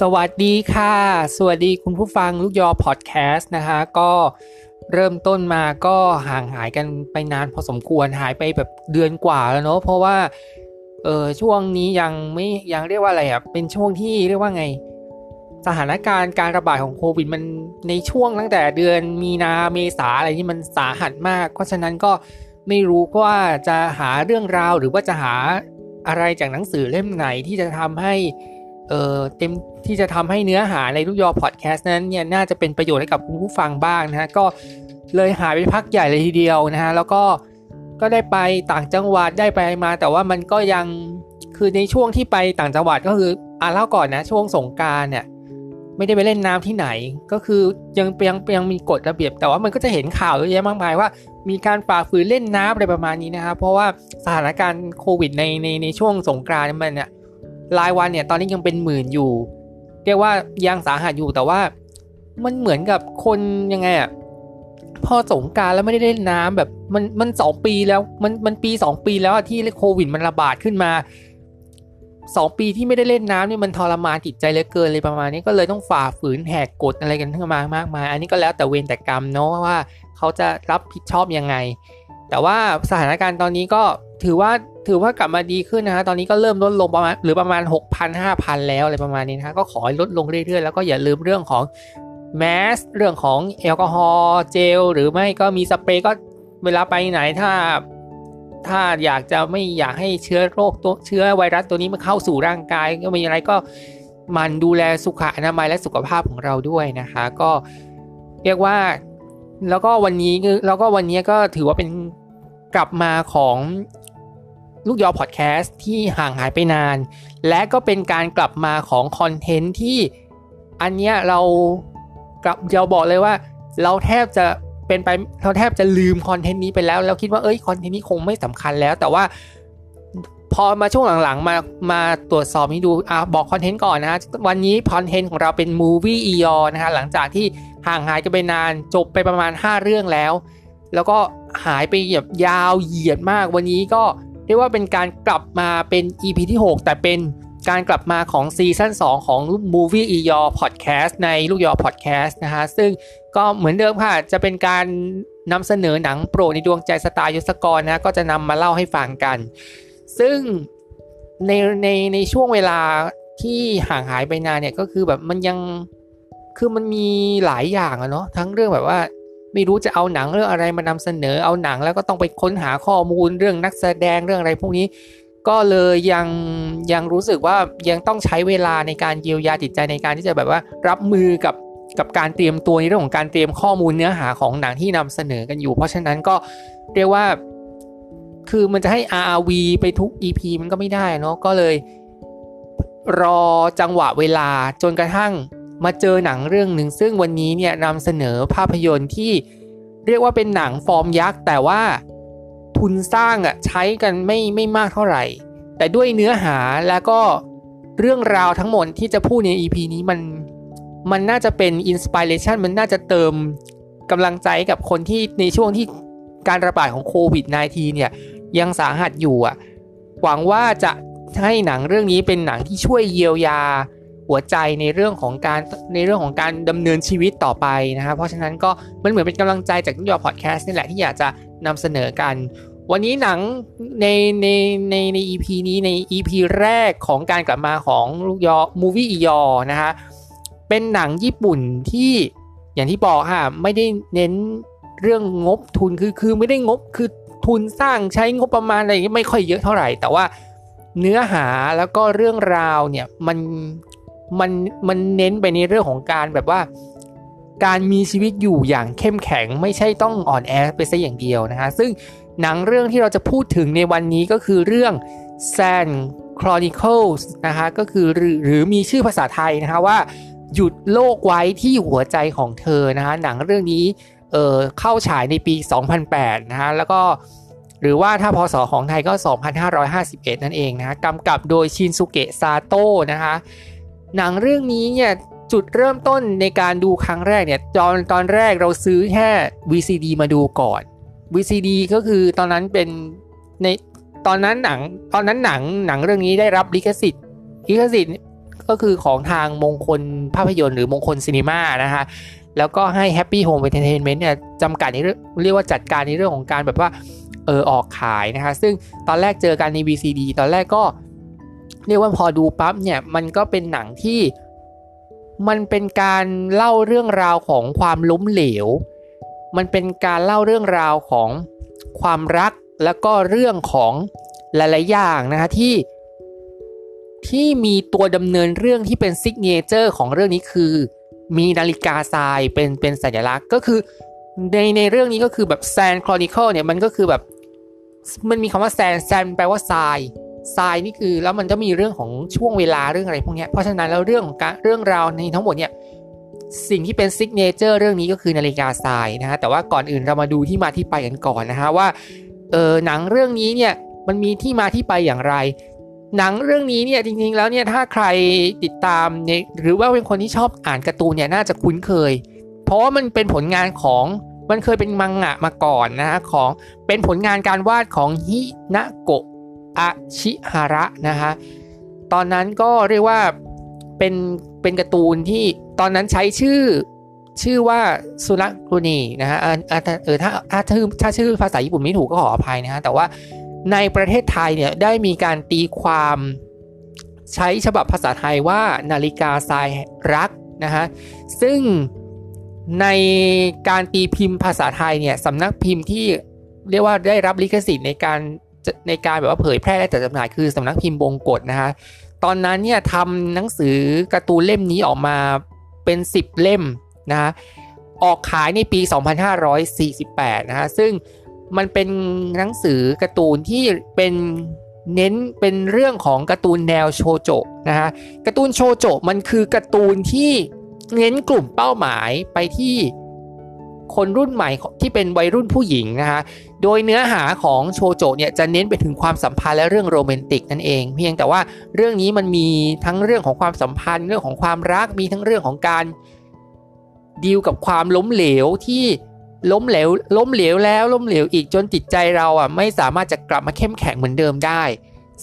สวัสดีค่ะ สวัสดีคุณผู้ฟังลูกยอพอดแคสต์นะคะก็เริ่มต้นมาก็ห่างหายกันไปนานพอสมควรหายไปแบบเดือนกว่าแล้วเนาะเพราะว่าเออช่วงนี้ยังไม่ยังเรียกว่าอะไรอะเป็นช่วงที่เรียกว่าไง สถานการณ์การระบาดของโควิดมันในช่วงตั้งแต่เดือนมีนาเมษาอะไรที่มันสาหัสมาก เพราะฉะนั้นก็ไม่รู้ว่าจะหาเรื่องราวหรือว่าจะหาอะไรจากหนังสือเล่มไหนที่จะทำให้ เออเต็มที่จะทำให้เนื้อหาในลูกยอพอดแคสต์นั้นเนี่ยน่าจะเป็นประโยชน์ให้กับผู้ฟังบ้างนะฮะก็เลยหายไปพักใหญ่เลยทีเดียวนะฮะแล้วก็ก็ได้ไปต่างจังหวัดได้ไปมา แต่ว่ามันก็ยังคือในช่วงที่ไปต่างจังหวัดก็คืออ่าเล่าก่อนนะช่วงสงการเนี่ยไม่ได้ไปเล่นน้ำที่ไหน ก็คือยังยังยังมีกฎระเบียบ แต่ว่ามันก็จะเห็นข่าวเยอะแยะมากมายว่า มีการฝ่าฝืนเล่นน้ำอะไรประมาณนี้นะครับเพราะว่าสถานการณ์โควิดในในในช่วงสงกรานต์มันเนี่ย รายวันเนี่ยตอนนี้ยังเป็นหมื่นอยู่ เรียกว่ายังสาหัสอยู่แต่ว่ามันเหมือนกับคนยังไงอะพอสงการแล้วไม่ได้เล่นน้ำแบบมันมันสองปีแล้วมันมันปีสองปีแล้วที่โควิดมันระบาดขึ้นมาสองปีที่ไม่ได้เล่นน้ำนี่มันทรมานจิตใจเหลือเกินเลยประมาณนี้ก็เลยต้องฝ่าฝืนแหกกฎอะไรกันทั้งมามากมาย อันนี้ก็แล้วแต่เวรแต่กรรมเนาะว่าเขาจะรับผิดชอบยังไง แต่ว่าสถานการณ์ตอนนี้ก็ ถือว่าถือว่ากลับมาดีขึ้นนะฮะตอนนี้ก็เริ่มลดลงประมาณหรือประมาณ 6,000 5 0 0 แล้วอะไรประมาณนี้นะก็ขอให้ลดลงเรื่อยๆ แล้วก็อย่าลืมเรื่องของแมสเรื่องของแอลกอฮอล์เจลหรือไม่ก็มีสเปรย์ก็เวลาไปไหนถ้าถ้าอยากจะไม่อยากให้เชื้อโรคตัวเชื้อไวรัสตัวนี้มันเข้าสู่ร่างกาย ก็มีอะไรก็มันดูแลสุขอนามัยและสุขภาพของเราด้วยนะคะ ก็เรียกว่าแล้วก็วันนี้แล้วก็วันนี้ก็ถือว่าเป็นกลับมาของ ลูกยอพอดแคสต์ที่ห่างหายไปนาน และก็เป็นการกลับมาของคอนเทนต์ที่อันเนี้ยเรากลับเราบอกเลยว่า เราแทบจะเป็นไปเราแทบจะลืมคอนเทนต์นี้ไปแล้วเราคิดว่าเอ้ยคอนเทนต์นี้คงไม่สำคัญแล้ว แต่ว่าพอมาช่วงหลังๆ มามาตรวจสอบให้ดูอะบอกคอนเทนต์ก่อนนะ วันนี้คอนเทนต์ของเราเป็นมูวี่อียอนะฮะหลังจากที่ห่างหายกันไปนานจบไปประมาณ 5 เรื่องแล้ว แล้วก็หายไปแบบยาวเหยียดมากวันนี้ก็ เรียกว่าเป็นการกลับมาเป็น EP ที่ 6 แต่เป็นการกลับมาของซีซั่น2 ของ Movie e y o Podcast ในลูกยอ Podcast นะฮะ ซึ่งก็เหมือนเดิมค่ะ จะเป็นการนำเสนอหนังโปรในดวงใจสไตล์ยศกรนะ ก็จะนำมาเล่าให้ฟังกัน ซึ่งในในในช่วงเวลาที่ห่างหายไปนานเนี่ย ก็คือแบบมันยังคือมันมีหลายอย่างอะเนาะทั้งเรื่องแบบว่า ไม่รู้จะเอาหนังเรื่องอะไรมานำเสนอเอาหนังแล้วก็ต้องไปค้นหาข้อมูลเรื่องนักแสดงเรื่องอะไรพวกนี้ ก็เลยยังยังรู้สึกว่ายังต้องใช้เวลาในการเยียวยาจิตใจในการที่จะแบบว่ารับมือกับกับการเตรียมตัวในเรื่องของการเตรียมข้อมูลเนื้อหาของหนังที่นำเสนอกันอยู่ เพราะฉะนั้นก็เรียกว่าคือมันจะให้ RRV ไปทุก EP มันก็ไม่ได้เนาะก็เลยรอจังหวะเวลาจนกระทั่ง มาเจอหนังเรื่องหนึ่งซึ่งวันนี้เนี่ยนำเสนอภาพยนตร์ที่เรียกว่าเป็นหนังฟอร์มยักษ์แต่ว่าทุนสร้างอะใช้กันไม่ไม่มากเท่าไหร่ แต่ด้วยเนื้อหาแล้วก็เรื่องราวทั้งหมดที่จะพูดใน EP นี้มันมันน่าจะเป็นอินสปิเรชันมันน่าจะเติมกำลังใจกับคนที่ในช่วงที่การระบาดของโควิด -19 เนี่ยยังสาหัสอยู่อะหวังว่าจะให้หนังเรื่องนี้เป็นหนังที่ช่วยเยียวยา หัวใจในเรื่องของการในเรื่องของการดำเนินชีวิตต่อไปนะครับเพราะฉะนั้นก็มันเหมือนเป็นกำลังใจจากนิยอพอดแคสต์นี่แหละที่อยากจะนำเสนอกัน วันนี้หนังในในในใน EP นี้ใน EP แรกของการกลับมาของลูกยอมูวี่อียอนะฮะเป็นหนังญี่ปุ่นที่อย่างที่บอกค่ะไม่ได้เน้นเรื่องงบทุนคือคือไม่ได้งบคือทุนสร้างใช้งบประมาณอะไรไม่ค่อยเยอะเท่าไหร่ แต่ว่าเนื้อหาแล้วก็เรื่องราวเนี่ยมัน มันมันเน้นไปในเรื่องของการแบบว่า การมีชีวิตอยู่อย่างเข้มแข็งไม่ใช่ต้องอ่อนแอไปซะอย่างเดียวนะฮะซึ่งหนังเรื่องที่เราจะพูดถึงในวันนี้ก็คือเรื่อง Sand Chronicles นะคะก็คือหรือหรือมีชื่อภาษาไทยนะคะว่าหยุดโลกไว้ที่หัวใจของเธอนะคะหนังเรื่องนี้เเข้าฉายในปี 2008 นะฮะแล้วก็หรือว่าถ้าพศของไทยก็ 2551 นั่นเองนะกำกับโดยชินสุเกะซาโต้นะคะ หนังเรื่องนี้เนี่ยจุดเริ่มต้นในการดูครั้งแรกเนี่ยตอนตอนแรกเราซื้อแค่ VCD มาดูก่อน VCD ก็คือตอนนั้นเป็นในตอนนั้นหนังตอนนั้นหนังหนังเรื่องนี้ได้รับลิขสิทธิ์ลิขสิทธิ์ก็คือของทางมงคลภาพยนตร์หรือมงคลซีนีมานะฮะแล้วก็ให้ Happy Home Entertainment เนี่ยจำกัดในเรื่องเรียกว่าจัดการในเรื่องของการแบบว่าเออออกขายนะคะซึ่งตอนแรกเจอกันใน VCD ตอนแรกก็ เรียกว่าพอดูปั๊บเนี่ยมันก็เป็นหนังที่มันเป็นการเล่าเรื่องราวของความล้มเหลว มันเป็นการเล่าเรื่องราวของความรักแล้วก็เรื่องของหลาย ๆ อย่างนะคะที่ที่มีตัวดำเนินเรื่องที่เป็น signature ของเรื่องนี้คือ มีนาฬิกาทรายเป็นเป็นสัญลักษณ์ก็คือในในเรื่องนี้ก็คือแบบ Sand Chronicle เนี่ยมันก็คือแบบมันมีคำว่า sand sand แปลว่าทราย ทรายนี่คือแล้วมันก็มีเรื่องของช่วงเวลาเรื่องอะไรพวกนี้เพราะฉะนั้นแล้วเรื่องของการเรื่องราวในทั้งหมดเนี่ยสิ่งที่เป็นซิกเนเจอร์เรื่องนี้ก็คือนาฬิกาทรายนะฮะแต่ว่าก่อนอื่นเรามาดูที่มาที่ไปกันก่อนนะฮะว่าเออหนังเรื่องนี้เนี่ยมันมีที่มาที่ไปอย่างไร หนังเรื่องนี้เนี่ยจริงๆแล้วเนี่ยถ้าใครติดตามเนี่ยหรือว่าเป็นคนที่ชอบอ่านการ์ตูนเนี่ยน่าจะคุ้นเคย เพราะว่ามันเป็นผลงานของมันเคยเป็นมังงะมาก่อนนะฮะของเป็นผลงานการวาดของฮินะโกะ อาชิฮาระนะฮะตอนนั้นก็เรียกว่าเป็นเป็นการ์ตูนที่ตอนนั้นใช้ชื่อชื่อว่าสุนัขรุนีนะฮะเออถ้าถ้าชื่อถ้าชื่อภาษาญี่ปุ่นไม่ถูกก็ขออภัยนะฮะแต่ว่าในประเทศไทยเนี่ยได้มีการตีความใช้ฉบับภาษาไทยว่านาฬิกาทรายรักนะฮะซึ่งในการตีพิมพ์ภาษาไทยเนี่ยสำนักพิมพ์ที่เรียกว่าได้รับลิขสิทธิ์ในการ ในการแบบว่าเผยแพร่และจัดจำหน่ายคือสำนักพิมพ์บงกฎนะฮะตอนนั้นเนี่ยทำหนังสือการ์ตูนเล่มนี้ออกมาเป็น 10 เล่มนะฮะออกขายในปี 2548 นะฮะซึ่งมันเป็นหนังสือการ์ตูนที่เป็นเน้นเป็นเรื่องของการ์ตูนแนวโชโจนะฮะการ์ตูนโชโจมันคือการ์ตูนที่เน้นกลุ่มเป้าหมายไปที่คนรุ่นใหม่ที่เป็นวัยรุ่นผู้หญิงนะฮะ โดยเนื้อหาของโชโจเนี่ยจะเน้นไปถึงความสัมพันธ์และเรื่องโรแมนติกนั่นเอง เพียงแต่ว่าเรื่องนี้มันมีทั้งเรื่องของความสัมพันธ์ เรื่องของความรักมีทั้งเรื่องของการดีลกับความล้มเหลวที่ล้มเหลวล้มเหลวแล้วล้มเหลวอีกจนจิตใจเราอะไม่สามารถจะกลับมาเข้มแข็งเหมือนเดิมได้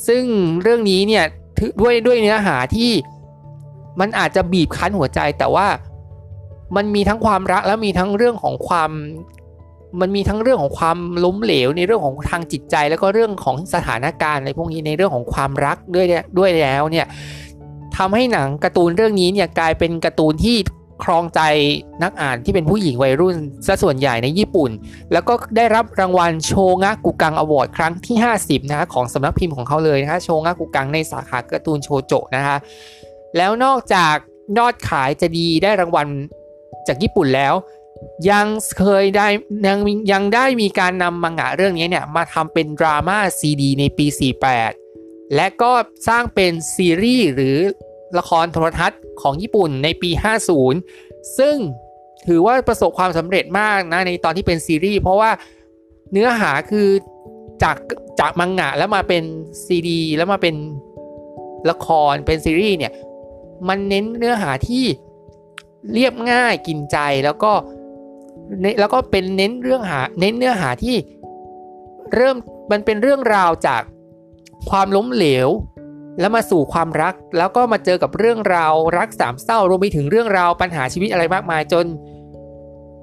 ซึ่งเรื่องนี้เนี่ยด้วยด้วยเนื้อหาที่มันอาจจะบีบคั้นหัวใจแต่ว่ามันมีทั้งความรักแล้วมีทั้งเรื่องของความ มันมีทั้งเรื่องของความล้มเหลวในเรื่องของทางจิตใจ แล้วก็เรื่องของสถานการณ์อะไรพวกนี้ในเรื่องของความรักด้วยด้วยแล้วเนี่ยทำให้หนังการ์ตูนเรื่องนี้เนี่ยกลายเป็นการ์ตูนที่ครองใจนักอ่านที่เป็นผู้หญิงวัยรุ่นซะส่วนใหญ่ในญี่ปุ่น แล้วก็ได้รับรางวัลโชงะกุกังอวอร์ดครั้งที่ 50 นะของสำนักพิมพ์ของเขาเลยนะฮะโชงะกุกังในสาขาการ์ตูนโชโจนะคะแล้วนอกจากยอดขายจะดีได้รางวัลจากญี่ปุ่นแล้ว ยังเคยได้ยังยังได้มีการนำมังงะเรื่องนี้เนี่ยมาทำเป็นดราม่าซีดีในปี 48 และก็สร้างเป็นซีรีส์หรือละครโทรทัศน์ของญี่ปุ่นในปี 50 ซึ่งถือว่าประสบความสำเร็จมากนะในตอนที่เป็นซีรีส์เพราะว่าเนื้อหาคือจากจากมังงะแล้วมาเป็นซีดีแล้วมาเป็นละครเป็นซีรีส์เนี่ยมันเน้นเนื้อหาที่เรียบง่ายกินใจแล้วก็ แล้วก็เป็นเน้นเรื่องหาเน้นเนื้อหาที่เริ่มมันเป็นเรื่องราวจากความล้มเหลว แล้วมาสู่ความรัก แล้วก็มาเจอกับเรื่องราวรักสามเศร้ารวมไปถึงเรื่องราวปัญหาชีวิตอะไรมากมายจน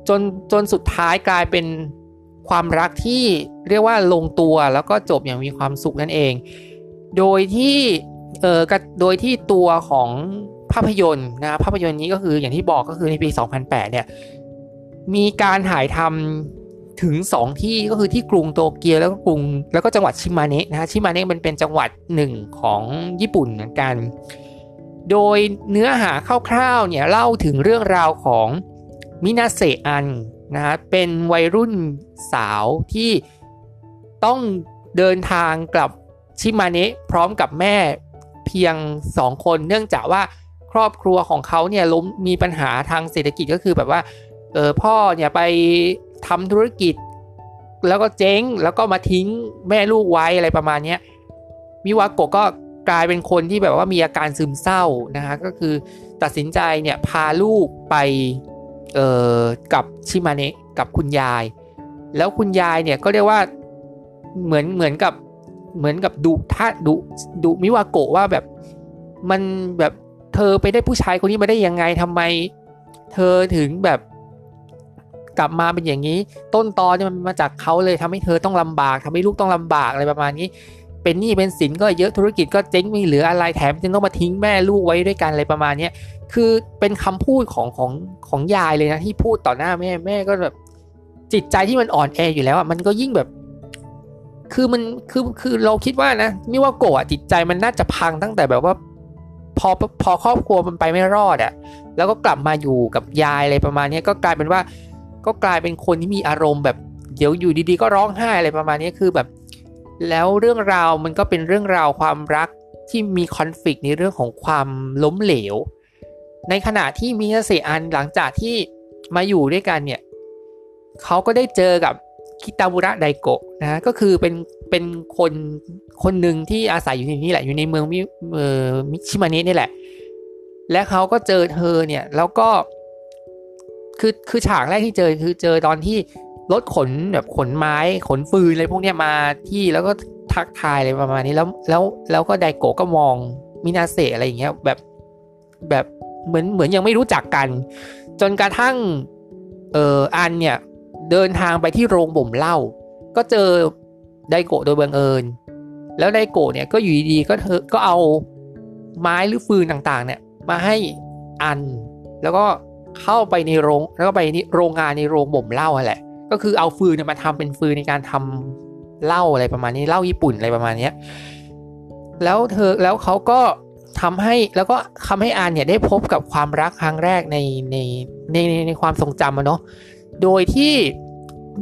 จนจนสุดท้ายกลายเป็นความรักที่เรียกว่าลงตัวแล้วก็จบอย่างมีความสุขนั่นเอง โดยที่เออโดยที่ตัวของภาพยนตร์นะภาพยนตร์นี้ก็คืออย่างที่บอกก็คือในปี 2008 เนี่ย มีการถ่ายทำถึง 2 ที่ก็คือที่กรุงโตเกียวแล้วก็กรุงแล้วก็จังหวัดชิมาเนะนะชิมาเนะมันเป็นจังหวัดหนึ่งของญี่ปุ่นเหมือนกัน โดยเนื้อหาคร่าวๆเนี่ยเล่าถึงเรื่องราวของมินาเซอันนะฮะเป็นวัยรุ่นสาวที่ต้องเดินทางกลับชิมาเนะพร้อมกับแม่เพียง 2 คน เนื่องจากว่าครอบครัวของเขาเนี่ยล้มมีปัญหาทางเศรษฐกิจก็คือแบบว่า เออพ่อเนี่ยไปทำธุรกิจ แล้วก็เจ๊งแล้วก็มาทิ้งแม่ลูกไว้อะไรประมาณนี้มิวาโกะก็กลายเป็นคนที่แบบว่ามีอาการซึมเศร้านะฮะก็คือตัดสินใจเนี่ยพาลูกไปเอ่อกับชิมาเนะกับคุณยาย แล้วคุณยายเนี่ยก็เรียกว่าเหมือนเหมือนกับเหมือนกับดุท่าดุดุมิวาโกะว่าแบบมันแบบเธอไปได้ผู้ชายคนนี้มาได้ยังไงทำไม เธอถึงแบบ กลับมาเป็นอย่างนี้ ต้นตอเนี่ยมันมาจากเขาเลยทำให้เธอต้องลำบากทำให้ลูกต้องลำบากอะไรประมาณนี้ เป็นหนี้เป็นสินก็เยอะธุรกิจก็เจ๊งไม่เหลืออะไรแถมยังต้องมาทิ้งแม่ลูกไว้ด้วยกันอะไรประมาณนี้คือเป็นคำพูดของของของยายเลยนะที่พูดต่อหน้าแม่แม่ก็แบบจิตใจที่มันอ่อนแออยู่แล้วอะมันก็ยิ่งแบบ คือมันคือคือเราคิดว่านะนี่ว่าโกะจิตใจมันน่าจะพังตั้งแต่แบบว่าพอพอครอบครัวมันไปไม่รอดอะ่ะ แล้วก็กลับมาอยู่กับยายอะไรประมาณนี้ก็กลายเป็นว่า ก็กลายเป็นคนที่มีอารมณ์แบบเดี๋ยวอยู่ดีๆ ก็ร้องไห้อะไรประมาณนี้คือแบบ แล้วเรื่องราวมันก็เป็นเรื่องราวความรักที่มีคอนฟ lict ในเรื่องของความล้มเหลว ในขณะที่มิยาเซอันหลังจากที่มาอยู่ด้วยกันเนี่ยเขาก็ได้เจอกับคิตาบุระไดโกะนะก็คือเป็นเป็นคนคนหนึ่งที่อาศัยอยู่ในนี้แหละอยู่ในเมืองมิชิมานะนี่แหละ และเขาก็เจอเธอเนี่ยแล้วก็ คือคือฉากแรกที่เจอคือเจอตอนที่รถขนแบบขนไม้ขนฟืนอะไรพวกเนี้ยมาที่แล้วก็ทักทายอะไรประมาณนี้แล้วแล้วแล้วก็ไดโกะก็มองมินาเซอะไรอย่างเงี้ยแบบแบบเหมือนเหมือนยังไม่รู้จักกัน จนกระทั่งเอออันเนี่ยเดินทางไปที่โรงบ่มเหล้าก็เจอไดโกะโดยบังเอิญ แล้วไดโกะเนี่ยก็อยู่ดีๆก็เธอก็เอาไม้หรือฟืนต่างๆ เนี่ยมาให้อันแล้วก็ เข้าไปในโรงแล้วก็ไปนี่โรงงานในโรงบ่มเหล้าแหละ ก็คือเอาฟืนมาทำเป็นฟืนในการทำเหล้าอะไรประมาณนี้เหล้าญี่ปุ่นอะไรประมาณนี้แล้วเธอแล้วเขาก็ทำให้แล้วก็ทำให้อันเนี่ยได้พบกับความรักครั้งแรกในในในในความทรงจำอะเนาะโดยที่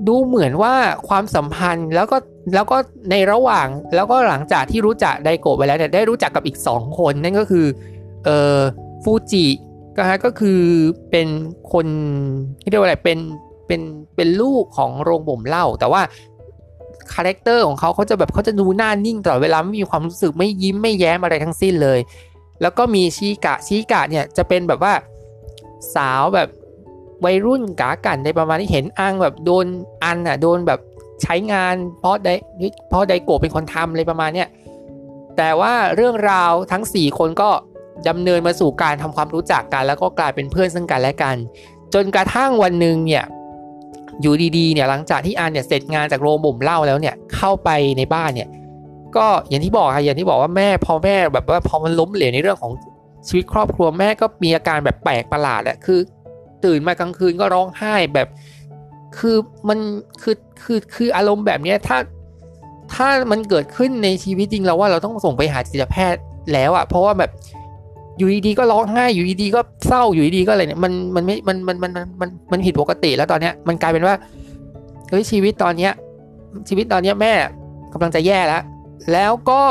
ดูเหมือนว่าความสัมพันธ์แล้วก็แล้วก็ในระหว่างแล้วก็หลังจากที่รู้จักไดโกะไปแล้วเนี่ยได้รู้จักกับอีก 2 คนนั่นก็คือเอ่อฟูจิ ก็ฮะก็คือเป็นคนที่เรียกว่าอะไรเป็นเป็นเป็นลูกของโรงบ่มเหล้าแต่ว่า character ของเขาเขาจะแบบเขาจะดูหน้านิ่งตลอดเวลาไม่มีความรู้สึกไม่ยิ้มไม่แย้มอะไรทั้งสิ้นเลย แล้วก็มีชีกะชีกะเนี่ยจะเป็นแบบว่าสาวแบบวัยรุ่นกากันในประมาณที่เห็นอังแบบโดนอันอะโดนแบบใช้งานเพราะไดเพราะไดโกเป็นคนทำอะไรประมาณเนี้ยแต่ว่าเรื่องราวทั้ง 4 คนก็ ดำเนินมาสู่การทำความรู้จักกัน แล้วก็กลายเป็นเพื่อนซึ่งกันและกัน จนกระทั่งวันหนึ่งเนี่ยอยู่ดีๆเนี่ยหลังจากที่อันเนี่ยเสร็จงานจากโรงบ่มเหล้าแล้วเนี่ยเข้าไปในบ้านเนี่ยก็อย่างที่บอกค่ะอย่างที่บอกว่าแม่พอแม่แบบว่าพอมันล้มเหลวในเรื่องของชีวิตครอบครัวแม่ก็มีอาการแบบแปลกประหลาดอะคือ ตื่นมากลางคืนก็ร้องไห้แบบ คือมันคือคือคืออารมณ์แบบนี้ถ้าถ้ามันเกิดขึ้นในชีวิตจริงเราว่าเราต้องส่งไปหาจิตแพทย์แล้วอะเพราะว่าแบบ อยู่ดีๆก็ร้องไห้อยู่ดีๆก็เศร้าอยู่ดีๆก็อะไรเนี่ยมันมันไม่มันมันมันมันมันผิดปกติแล้วตอนเนี้ยมันกลายเป็นว่าเฮ้ยชีวิตตอนเนี้ยชีวิตตอนเนี้ยแม่กำลังจะแย่แล้ว แล้วก็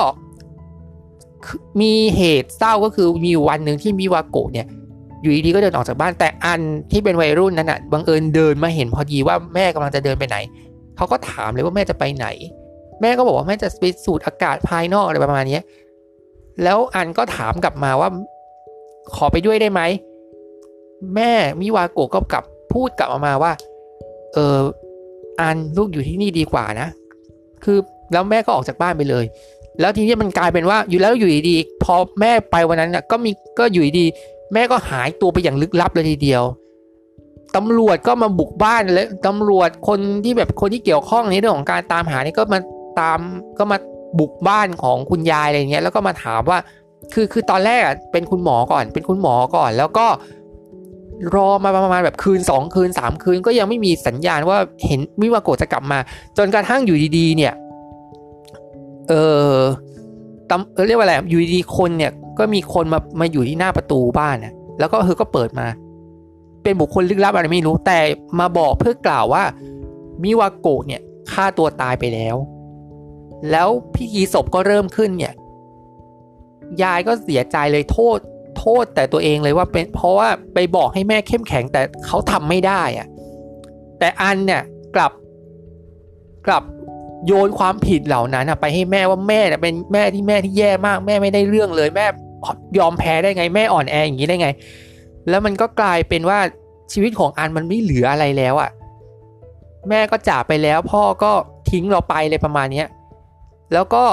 มีเหตุเศร้าก็คือมีวันหนึ่งที่มิวาโกะเนี่ย อยู่ดีๆก็เดินออกจากบ้านแต่อันที่เป็นวัยรุ่นนั้นอะบังเอิญเดินมาเห็นพอดีว่าแม่กำลังจะเดินไปไหนเขาก็ถามเลยว่าแม่จะไปไหน แม่ก็บอกว่าแม่จะไปสูดอากาศภายนอกอะไรประมาณนี้แล้วอันก็ถามกลับมาว่า ขอไปด้วยได้ไหม แม่มิวาโกะก็กลับพูดกลับออกมาว่า เอออันลูกอยู่ที่นี่ดีกว่านะ คือแล้วแม่ก็ออกจากบ้านไปเลย แล้วทีนี้มันกลายเป็นว่าอยู่แล้วอยู่ดีๆพอแม่ไปวันนั้นก็มีก็อยู่ดีแม่ก็หายตัวไปอย่างลึกลับเลยทีเดียวตำรวจก็มาบุกบ้านเลยตำรวจคนที่แบบคนที่เกี่ยวข้องในเรื่องของการตามหานี่ก็มาตามก็มาบุกบ้านของคุณยายอะไรเงี้ยแล้วก็มาถามว่า คือคือตอนแรกอะเป็นคุณหมอก่อน เป็นคุณหมอก่อน แล้วก็รอมาประมาณแบบคืนสองคืนสามคืนก็ยังไม่มีสัญญาณว่าเห็นมิวาโกจะกลับมา จนกระทั่งอยู่ดีๆ เนี่ย เออตำเรียกว่าอะไรอยู่ดีๆคนเนี่ยก็มีคนมามาอยู่ที่หน้าประตูบ้านนะแล้วก็เธอก็เปิดมา เป็นบุคคลลึกลับอะไรไม่รู้ แต่มาบอกเพื่อกล่าวว่ามิวาโกะเนี่ยฆ่าตัวตายไปแล้ว แล้วพิธีศพก็เริ่มขึ้นเนี่ย ยายก็เสียใจเลยโทษโทษแต่ตัวเองเลยว่าเป็นเพราะว่าไปบอกให้แม่เข้มแข็งแต่เขาทำไม่ได้อะแต่อันเนี่ยกลับกลับโยนความผิดเหล่านั้นไปให้แม่ว่าแม่เป็นแม่ที่แม่ที่แย่มาก แม่ไม่ได้เรื่องเลยแม่ยอมแพ้ได้ไง แม่อ่อนแออย่างนี้ได้ไง แล้วมันก็กลายเป็นว่าชีวิตของอันมันไม่เหลืออะไรแล้วอะ่ะ แม่ก็จากไปแล้ว พ่อก็ทิ้งเราไปเลยประมาณเนี้ยแล้วก็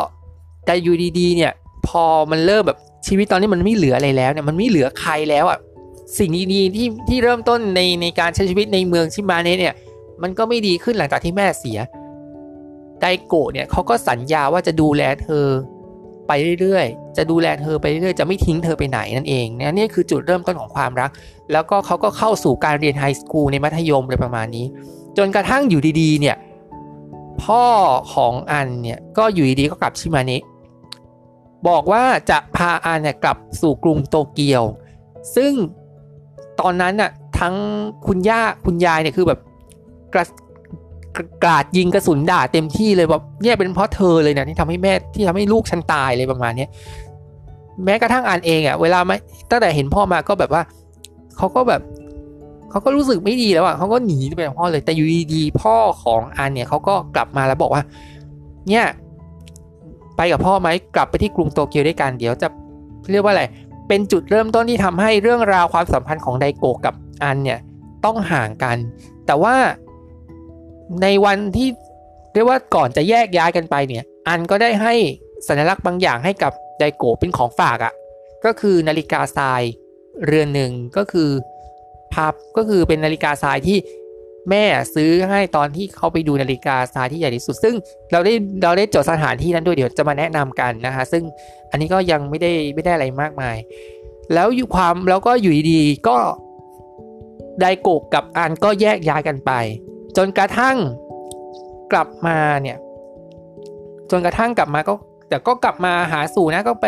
แต่อยู่ดีๆเนี่ย อมันเริ่มแบบชีวิตตอนนี้มันไม่เหลืออะไรแล้วเนี่ยมันไม่เหลือใครแล้วอะสิ่งดีๆที่ที่เริ่มต้นในในการใช้ชีวิตในเมืองชิมาเนะเนี่ย มันก็ไม่ดีขึ้นหลังจากที่แม่เสียไดโกะเนี่ยเขาก็สัญญาว่าจะดูแลเธอไปเรื่อยๆ จะดูแลเธอไปเรื่อยๆ จะไม่ทิ้งเธอไปไหนนั่นเองนะนี่คือจุดเริ่มต้นของความรัก แล้วก็เขาก็เข้าสู่การเรียนไฮสคูลในมัธยมเลยประมาณนี้ จนกระทั่งอยู่ดีๆ เนี่ย พ่อของอันเนี่ย ก็อยู่ดีๆ ก็กลับชิมาเนะ บอกว่าจะพาอันเนี่ยกลับสู่กรุงโตเกียว ซึ่งตอนนั้นน่ะทั้งคุณย่าคุณยายเนี่ยคือแบบกระกราดยิงกระสุนด่าเต็มที่เลยแบบเนี่ยเป็นเพราะเธอเลยนะที่ทำให้แม่ที่ทำให้ลูกฉันตายเลยประมาณนี้แม้กระทั่งอันเองอะ่ะเวลาไม่ตั้งแต่เห็นพ่อมาก็แบบว่าเขาก็แบบเขาก็รู้สึกไม่ดีแล้วอะ่ะเขาก็หนีไปกับพ่อเลยแต่อยู่ดีๆพ่อของอันเนี่ยเขาก็กลับมาแล้วบอกว่า เนี่ย ไปกับพ่อไหมกลับไปที่กรุงโตเกียวด้วยกันเดี๋ยวจะเรียกว่าอะไร เป็นจุดเริ่มต้นที่ทำให้เรื่องราวความสัมพันธ์ของไดโกะกับอันเนี่ยต้องห่างกัน แต่ว่าในวันที่เรียกว่าก่อนจะแยกย้ายกันไปเนี่ย อันก็ได้ให้สัญลักษณ์บางอย่างให้กับไดโกะเป็นของฝากอะ่ะ ก็คือนาฬิกาทรายเรือนหนึ่งก็คือภาพก็คือเป็นนาฬิกาทรายที่ แม่ซื้อให้ตอนที่เขาไปดูนาฬิกาทรายที่ใหญ่ที่สุด ซึ่งเราได้เราได้จดสถานที่นั้นด้วยเดี๋ยวจะมาแนะนำกันนะคะซึ่งอันนี้ก็ยังไม่ได้ไม่ได้อะไรมากมาย แล้วอยู่ความแล้วก็อยู่ดีๆก็ไดโกกับอันก็แยกย้ายกันไป จนกระทั่งกลับมาเนี่ยจนกระทั่งกลับมาก็แต่ก็กลับมาหาสู่นะก็ไป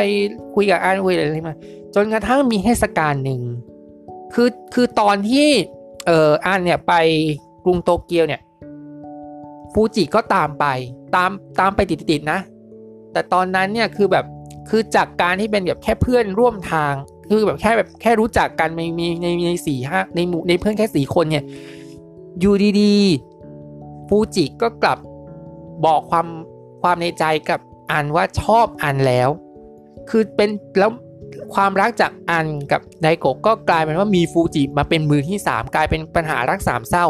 คุยกับอันคุยอะไรมาจนกระทั่งมีเทศกาลหนึ่งคือคือตอนที่เอออันเนี่ยไป รุงโตเกียวเนี่ยฟูจิก็ตามไปตามตามไปติดๆนะ แต่ตอนนั้นเนี่ยคือแบบคือจากการที่เป็นแบบแค่เพื่อนร่วมทาง คือแบบแค่แบบแค่รู้จักกันในมีในในสี่ห้าในหมู่ในเพื่อนแค่สี่คนเนี่ยอยู่ดีๆฟูจิก็กลับบอกความความในใจกับอันว่าชอบอันแล้ว คือเป็นแล้วความรักจากอันกับไดโกะก็กลายเป็นว่ามีฟูจิมาเป็นมือที่ 3 กลายเป็นปัญหารักสามเศร้า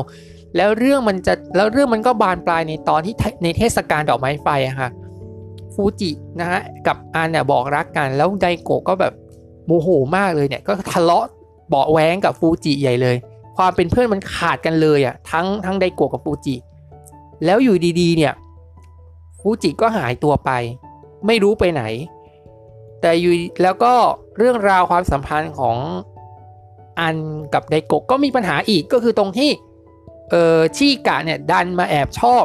แล้วเรื่องมันจะแล้วเรื่องมันก็บานปลายในตอนที่ในเทศกาลดอกไม้ไฟอะค่ะฟูจินะฮะกับอันเนี่ยบอกรักกันแล้วไดโกะก็แบบโมโหมากเลยเนี่ยก็ทะเลาะเบาแว้งกับฟูจิใหญ่เลย ความเป็นเพื่อนมันขาดกันเลยอะทั้งทั้งไดโกะกับฟูจิ แล้วอยู่ดีๆ เนี่ยฟูจิก็หายตัวไป ไม่รู้ไปไหน แต่อยู่แล้วก็เรื่องราวความสัมพันธ์ของอันกับไดโกะก็มีปัญหาอีกก็คือตรงที่ เออชีกะเนี่ยดันมาแอบชอบ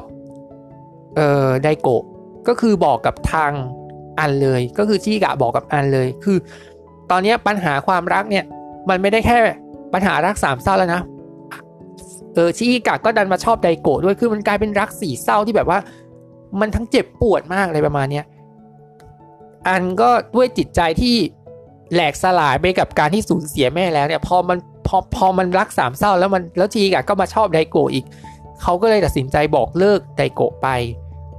เออไดโกะก็คือบอกกับทางอันเลย ก็คือชีกะบอกกับอันเลย คือ ตอนนี้ปัญหาความรักเนี่ยมันไม่ได้แค่ปัญหารักสามเศร้าแล้วนะเออชิกะก็ดันมาชอบไดโกะด้วยคือมันกลายเป็นรักสี่เศร้าที่แบบว่า มันทั้งเจ็บปวดมากเลยประมาณเนี้ยอันก็ด้วยจิตใจที่แหลกสลายไปกับการที่สูญเสียแม่แล้วเนี่ยพอมัน พอพอมันรักสามเศร้าแล้วมันแล้วชิอิกะก็มาชอบไดโกะอีก เขาก็เลยตัดสินใจบอกเลิกไดโกะไป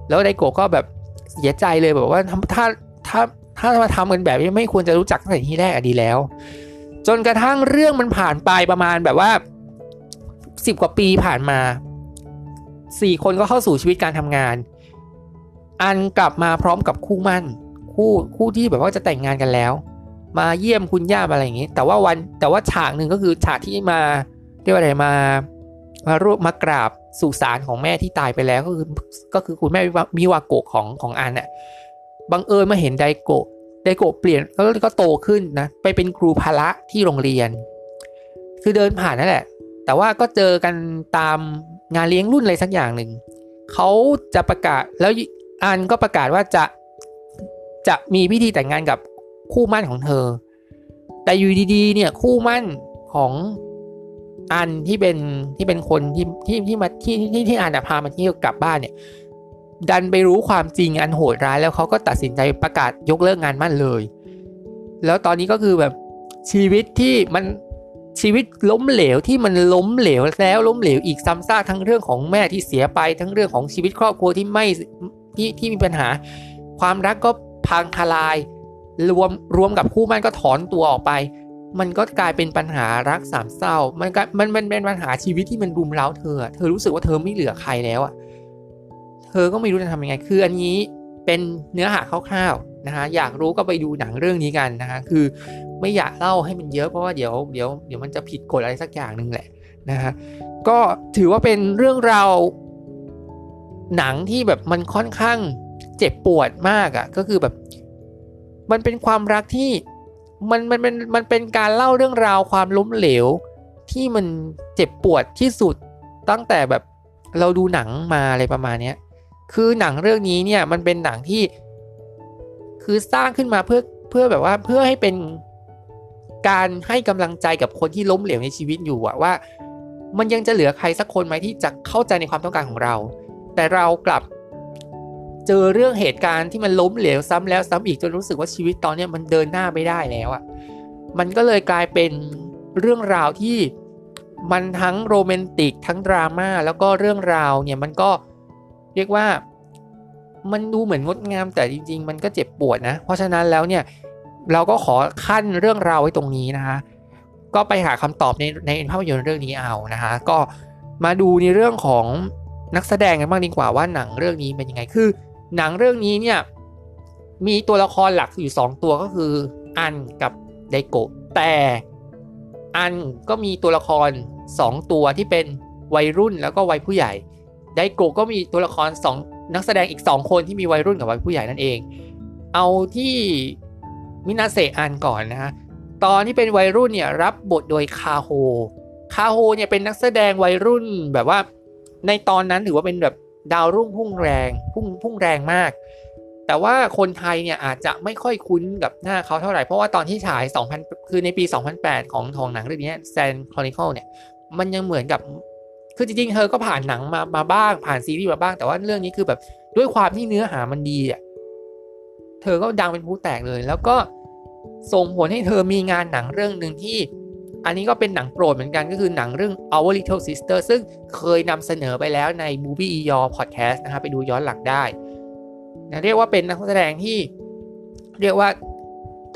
แล้วไดโกะก็แบบเสียใจเลยแบบว่าถ้าถ้าถ้ามาทำกันแบบนี้ไม่ควรจะรู้จักตั้งแต่ที่แรกอะดีแล้ว จนกระทั่งเรื่องมันผ่านไปประมาณแบบว่าสิบกว่าปีผ่านมาสี่คนก็เข้าสู่ชีวิตการทำงาน อันกลับมาพร้อมกับคู่มั่น คู่คู่ที่แบบว่าจะแต่งงานกันแล้ว มาเยี่ยมคุณย่าอะไรอย่างนี้ แต่ว่าวันแต่ว่าฉากหนึ่งก็คือฉากที่มาเรียกว่าอะไรมามารูปมากราบสุสานของแม่ที่ตายไปแล้วก็คือก็คือคุณแม่มิวาโกะของของอันน่ะบังเอิญมาเห็นไดโกะไดโกะเปลี่ยนแล้วก็โตขึ้นนะไปเป็นครูพละที่โรงเรียน คือเดินผ่านนั่นแหละ แต่ว่าก็เจอกันตามงานเลี้ยงรุ่นอะไรสักอย่างหนึ่งเขาจะประกาศแล้วอันก็ประกาศว่าจะจะมีพิธีแต่งงานกับ คู่มั่นของเธอ แต่อยู่ดีๆ เนี่ยคู่มั่นของอันที่เป็นที่เป็นคนที่ที่ที่มาที่ที่ที่อันพามาที่กลับบ้านเนี่ย ดันไปรู้ความจริงอันโหดร้ายแล้วเขาก็ตัดสินใจประกาศยกเลิกงานมั่นเลย แล้วตอนนี้ก็คือแบบชีวิตที่มันชีวิตล้มเหลวที่มันล้มเหลวแล้วล้มเหลวอีกซ้ำซากทั้งเรื่องของแม่ที่เสียไปทั้งเรื่องของชีวิตครอบครัวที่ไม่ที่ที่มีปัญหา ความรักก็พังทลาย รวมรวมกับคู่มั่นก็ถอนตัวออกไป มันก็กลายเป็นปัญหารักสามเศร้า มันก็มันมันเป็นปัญหาชีวิตที่มันรุมเร้าเธอ เธอรู้สึกว่าเธอไม่เหลือใครแล้วอะ เธอก็ไม่รู้จะทำยังไง คืออันนี้เป็นเนื้อหาคร่าวๆนะฮะ อยากรู้ก็ไปดูหนังเรื่องนี้กันนะฮะ คือไม่อยากเล่าให้มันเยอะเพราะว่าเดี๋ยวเดี๋ยวเดี๋ยวมันจะผิดกฎอะไรสักอย่างหนึ่งแหละนะฮะ ก็ถือว่าเป็นเรื่องราวหนังที่แบบมันค่อนข้างเจ็บปวดมากอะ่ะก็คือแบบ มันเป็นความรักที่มันมันเป็นมันเป็นการเล่าเรื่องราวความล้มเหลว ที่มันเจ็บปวดที่สุดตั้งแต่แบบเราดูหนังมาอะไรประมาณนี้คือหนังเรื่องนี้เนี่ยมันเป็นหนังที่ คือสร้างขึ้นมาเพื่อเพื่อแบบว่าเพื่อให้เป็นการให้กำลังใจกับคนที่ล้มเหลวในชีวิตอยู่อะว่า มันยังจะเหลือใครสักคนไหมที่จะเข้าใจในความต้องการของเรา แต่เรากลับ เจอเรื่องเหตุการณ์ที่มันล้มเหลวซ้ำแล้วซ้ำอีกจนรู้สึกว่าชีวิตตอนนี้มันเดินหน้าไม่ได้แล้วอะมันก็เลยกลายเป็นเรื่องราวที่มันทั้งโรแมนติกทั้งดราม่าแล้วก็เรื่องราวเนี่ยมันก็เรียกว่ามันดูเหมือนงดงามแต่จริง ๆ มันก็เจ็บปวดนะ เพราะฉะนั้นแล้วเนี่ยเราก็ขอขั้นเรื่องราวไว้ตรงนี้นะคะ ก็ไปหาคำตอบในในภาพยนตร์เรื่องนี้เอานะคะ ก็มาดูในเรื่องของนักแสดงกันบ้างดีกว่าว่าหนังเรื่องนี้เป็นยังไงคือ หนังเรื่องนี้เนี่ยมีตัวละครหลักอยู่ 2 ตัวก็คืออันกับไดโกะแต่อันก็มีตัวละคร 2 ตัวที่เป็นวัยรุ่นแล้วก็วัยผู้ใหญ่ไดโกะก็มีตัวละคร 2 นักแสดงอีก 2 คนที่มีวัยรุ่นกับวัยผู้ใหญ่นั่นเอง เอาที่มินาเซอันก่อนนะฮะตอนที่เป็นวัยรุ่นเนี่ยรับบทโดยคาโฮคาโฮเนี่ยเป็นนักแสดงวัยรุ่นแบบว่าในตอนนั้นถือว่าเป็นแบบ ดาวรุ่งพุ่งแรงพุ่งพุ่งแรงมาก แต่ว่าคนไทยเนี่ยอาจจะไม่ค่อยคุ้นกับหน้าเขาเท่าไหร่ เพราะว่าตอนที่ฉาย 2000 คือในปี 2008 ของทองหนังเรื่องนี้แซนคอนิคลเนี่ยมันยังเหมือนกับคือจริงๆ เธอก็ผ่านหนังมามาบ้าง ผ่านซีรีส์มาบ้าง แต่ว่าเรื่องนี้คือแบบด้วยความที่เนื้อหามันดีอะเธอก็ดังเป็นผู้แตกเลย แล้วก็ส่งผลให้เธอมีงานหนังเรื่องหนึ่งที่ อันนี้ก็เป็นหนังโปรดเหมือนกันก็คือหนังเรื่อง Our Little Sister ซึ่งเคยนำเสนอไปแล้วใน Movie e y o r Podcast นะครับไปดูย้อนหลังได้นะเรียกว่าเป็นนักแสดงที่เรียกว่า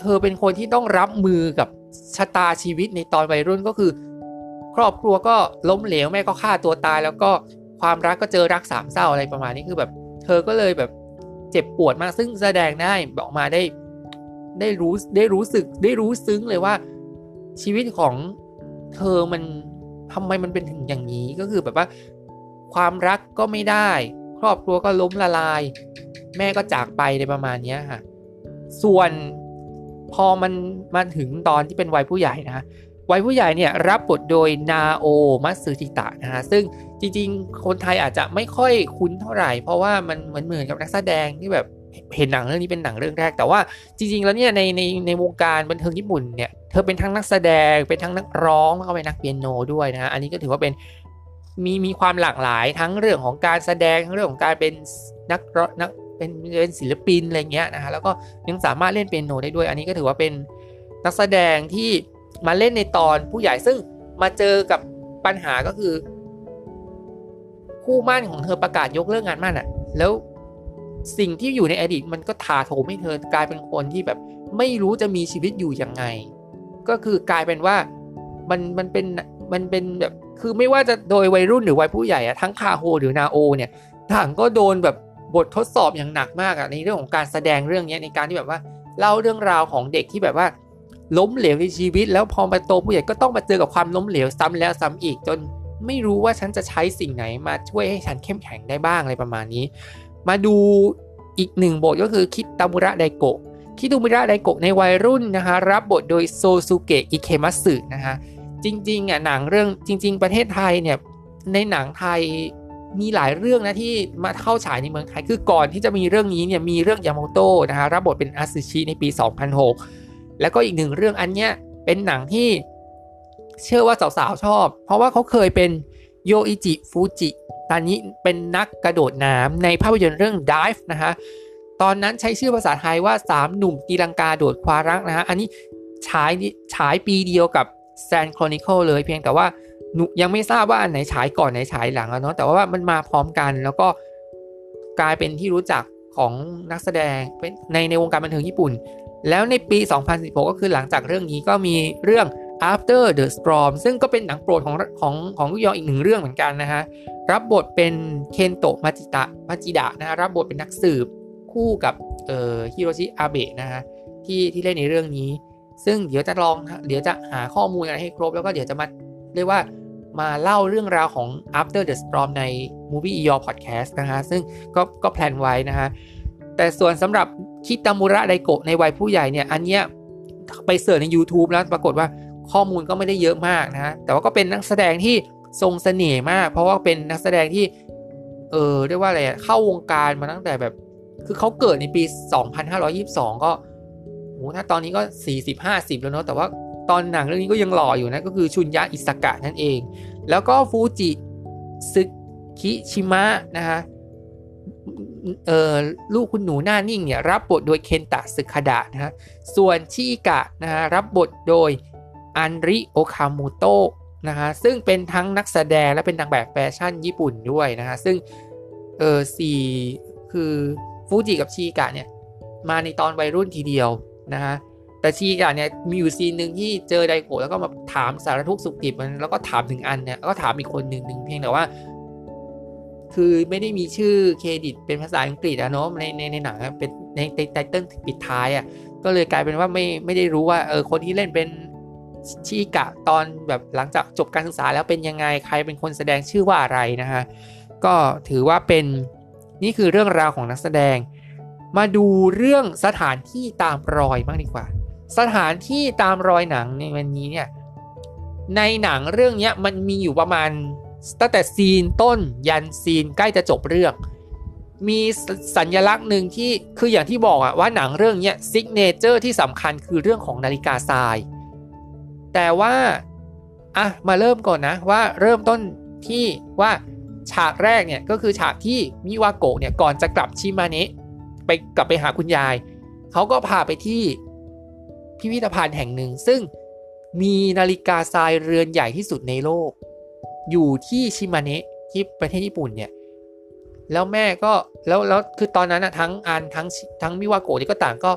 เธอเป็นคนที่ต้องรับมือกับชะตาชีวิตในตอนวัยรุ่นก็คือ ครอบครัวก็ล้มเหลวแม่ก็ฆ่าตัวตาย แล้วก็ความรักก็เจอรักสามเศร้าอะไรประมาณนี้คือแบบ เธอก็เลยแบบเจ็บปวดมากซึ่งแสดงได้บอกมาได้ได้รู้ได้รู้สึกได้รู้ซึ้งเลยว่า ชีวิตของเธอมันทำไมมันเป็นถึงอย่างนี้ก็คือแบบว่า ความรักก็ไม่ได้ ครอบครัวก็ล้มละลาย แม่ก็จากไปในประมาณนี้ค่ะ ส่วนพอมันมาถึงตอนที่เป็นวัยผู้ใหญ่นะวัยผู้ใหญ่เนี่ยรับบทโดยนาโอมัสึจิตะนะฮะซึ่งจริงๆ คนไทยอาจจะไม่ค่อยคุ้นเท่าไหร่ เพราะว่ามันเหมือนเหมือนกับนักแสดงที่แบบ เห็นหนังเรื่องนี้เป็นหนังเรื่องแรก แต่ว่าจริง ๆ แล้วเนี่ยในในในวงการบันเทิงญี่ปุ่นเนี่ยเธอเป็นทั้งนักแสดงเป็นทั้งนักร้องแล้วก็เป็นนักเปียโนด้วยนะฮะอันนี้ก็ถือว่าเป็นมีมีความหลากหลายทั้งเรื่องของการแสดงทั้งเรื่องของการเป็นนักร้องนักเป็นเป็นศิลปินอะไรเงี้ยนะฮะแล้วก็ยังสามารถเล่นเปียโนได้ด้วย อันนี้ก็ถือว่าเป็นนักแสดงที่มาเล่นในตอนผู้ใหญ่ซึ่งมาเจอกับปัญหาก็คือ คู่มั่นของเธอประกาศยกเลิกงานมั่นอะ่ะ แล้ว สิ่งที่อยู่ในอดีตมันก็ถาโถมให้เธอกลายเป็นคนที่แบบไม่รู้จะมีชีวิตอยู่ยังไง ก็คือกลายเป็นว่ามันมันเป็นมันเป็นแบบคือไม่ว่าจะโดยวัยรุ่นหรือวัยผู้ใหญ่อะทั้งคาโฮหรือนาโอเนี่ยต่างก็โดนแบบบททดสอบอย่างหนักมากอะในเรื่องของการแสดงเรื่องนี้ในการที่แบบว่าเล่าเรื่องราวของเด็กที่แบบว่า ล้มเหลวในชีวิต แล้วพอมาโตผู้ใหญ่ก็ต้องมาเจอกับความล้มเหลวซ้ำแล้วซ้ำอีกจนไม่รู้ว่าฉันจะใช้สิ่งไหนมาช่วยให้ฉันเข้มแข็งได้บ้างอะไรประมาณนี้ มาดูอีกหนึ่งบทก็คือคิตามุระไดโกะคิตามุระไดโกะในวัยรุ่นนะคะรับบทโดยโซซูเกะอิเคมัสึนะคะจริงๆอะหนังเรื่องจริง ๆ ประเทศไทยเนี่ยในหนังไทยมีหลายเรื่องนะที่มาเข้าฉายในเมืองไทย คือก่อนที่จะมีเรื่องนี้เนี่ยมีเรื่องยาโมโตะนะคะรับบทเป็นอาซึชิในปี 2006 แล้วก็อีกหนึ่งเรื่องอันเนี้ยเป็นหนังที่เชื่อว่าสาวๆชอบ เพราะว่าเขาเคยเป็นโยอิจิฟูจิ ตอนนี้เป็นนักกระโดดน้ำในภาพยนตร์เรื่อง Dive นะฮะตอนนั้นใช้ชื่อภาษาไทยว่า 3 หนุ่มตีลังกาโดดควารักนะฮะอันนี้ฉายฉายปีเดียวกับ Sand Chronicle เลยเพียงแต่ว่ายังไม่ทราบว่าอันไหนฉายก่อนไหนฉายหลังอะเนาะแต่ว่ามันมาพร้อมกันแล้วก็กลายเป็นที่รู้จักของนักแสดงในในวงการบันเทิงญี่ปุ่น แล้วในปี 2016 ก็คือหลังจากเรื่องนี้ก็มีเรื่อง After the Storm ซึ่งก็เป็นหนังโปรดของของของยุยองอีกหนึ่งเรื่องเหมือนกันนะฮะ รับบทเป็นเคนโตะมาจิตะมาจิดะนะรับบทเป็นนักสืบคู่กับเอ่อฮิโรชิอาเบะนะฮะ ที่ที่เล่นในเรื่องนี้ ซึ่งเดี๋ยวจะลองเดี๋ยวจะหาข้อมูลอะไรให้ครบ แล้วก็เดี๋ยวจะมาเรียกว่ามาเล่าเรื่องราวของ After the Storm ใน Movie Your Podcast นะฮะ ซึ่งก็ก็แพลนไว้นะฮะ แต่ส่วนสำหรับคิตามุระไดโกะในวัยผู้ใหญ่เนี่ย อันเนี้ยไปเสิร์ชใน YouTube แล้วปรากฏว่า ข้อมูลก็ไม่ได้เยอะมากนะฮะแต่ว่าก็เป็นนักแสดงที่ทรงเสน่ห์มาก เพราะว่าเป็นนักแสดงที่ เออเรียกว่าอะไรเข้าวงการมาตั้งแต่แบบ คือเขาเกิดในปี 2522 ก็โหถ้าตอนนี้ก็ 40-50 แล้วเนาะ แต่ว่าตอนหนังเรื่องนี้ก็ยังหล่ออยู่นะ ก็คือชุนยะอิสกะนั่นเอง แล้วก็ฟูจิซึคิชิมะนะฮะเอ่อลูกคุณหนูหน้านิ่งเนี่ยรับบทโดยเคนตะสึคดะนะฮะ ส่วนชิกะนะฮะรับบทโดย อันริโอคามุโตะนะฮะซึ่งเป็นทั้งนักแสดงและเป็นนางแบบแฟชั่นญี่ปุ่นด้วยนะฮะซึ่งเออสี่คือฟูจิกับชิกะเนี่ยมาในตอนวัยรุ่นทีเดียวนะฮะแต่ชีกะเนี่ยมีอยู่ซีนหนึ่งที่เจอไดโกะแล้วก็มาถามสารทุกสุขดิบมันแล้วก็ถามถึงอันเนี่ยแล้วก็ถามอีกคนหนึ่งหนึ่งเพียงแต่ว่า คือไม่ได้มีชื่อเครดิตเป็นภาษาอังกฤษอะเนาะในในในหนังเป็นในในไตเติ้ลปิดท้ายอะก็เลยกลายเป็นว่าไม่ไม่ได้รู้ว่าเออคนที่เล่นเป็น ชีกะตอนแบบหลังจากจบการศึกษาแล้วเป็นยังไงใครเป็นคนแสดงชื่อว่าอะไรนะฮะก็ถือว่าเป็นนี่คือเรื่องราวของนักแสดง มาดูเรื่องสถานที่ตามรอยมากดีกว่า สถานที่ตามรอยหนังในวันนี้เนี่ยในหนังเรื่องนี้มันมีอยู่ประมาณตั้งแต่ scene ต้นยัน scene ใกล้จะจบเรื่อง มีสัญลักษณ์หนึ่งที่คืออย่างที่บอกอะว่าหนังเรื่องนี้ signature ที่สำคัญคือเรื่องของนาฬิกาทราย แต่ว่าอะมาเริ่มก่อนนะว่าเริ่มต้นที่ว่าฉากแรกเนี่ยก็คือฉากที่มิวาโกะเนี่ยก่อนจะกลับชิมาเนะไปกลับไปหาคุณยาย เขาก็พาไปที่พิพิธภัณฑ์แห่งหนึ่ง ซึ่งมีนาฬิกาทรายเรือนใหญ่ที่สุดในโลก อยู่ที่ชิมาเนะที่ประเทศญี่ปุ่นเนี่ยแล้วแม่ก็แล้วแล้วคือตอนนั้นอะทั้งอันทั้งทั้งมิวาโกะนี่ก็ต่างก็